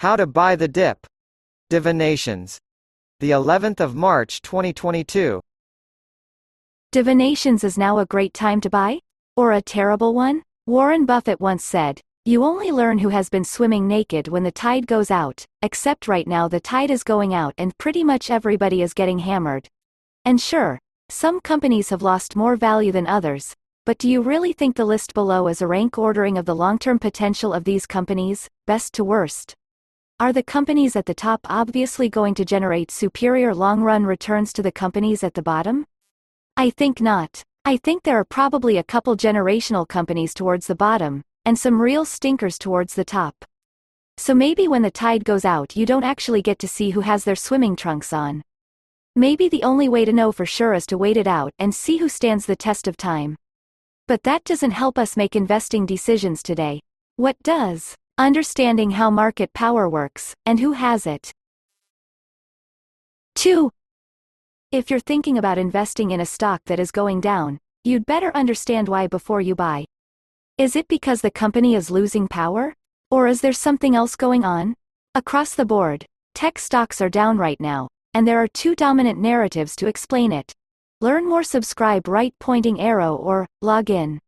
How to buy the dip. Divinations. The 11th of March 2022. Divinations is now a great time to buy? Or a terrible one? Warren Buffett once said, You only learn who has been swimming naked when the tide goes out, except right now the tide is going out and pretty much everybody is getting hammered. And sure, some companies have lost more value than others, but do you really think the list below is a rank ordering of the long-term potential of these companies, best to worst? Are the companies at the top obviously going to generate superior long-run returns to the companies at the bottom? I think not. I think there are probably a couple generational companies towards the bottom, and some real stinkers towards the top. So maybe when the tide goes out you don't actually get to see who has their swimming trunks on. Maybe the only way to know for sure is to wait it out and see who stands the test of time. But that doesn't help us make investing decisions today. What does? Understanding how market power works, and who has it. 2. If you're thinking about investing in a stock that is going down, you'd better understand why before you buy. Is it because the company is losing power? Or is there something else going on? Across the board, tech stocks are down right now, and there are two dominant narratives to explain it. Learn more subscribe right pointing arrow or log in.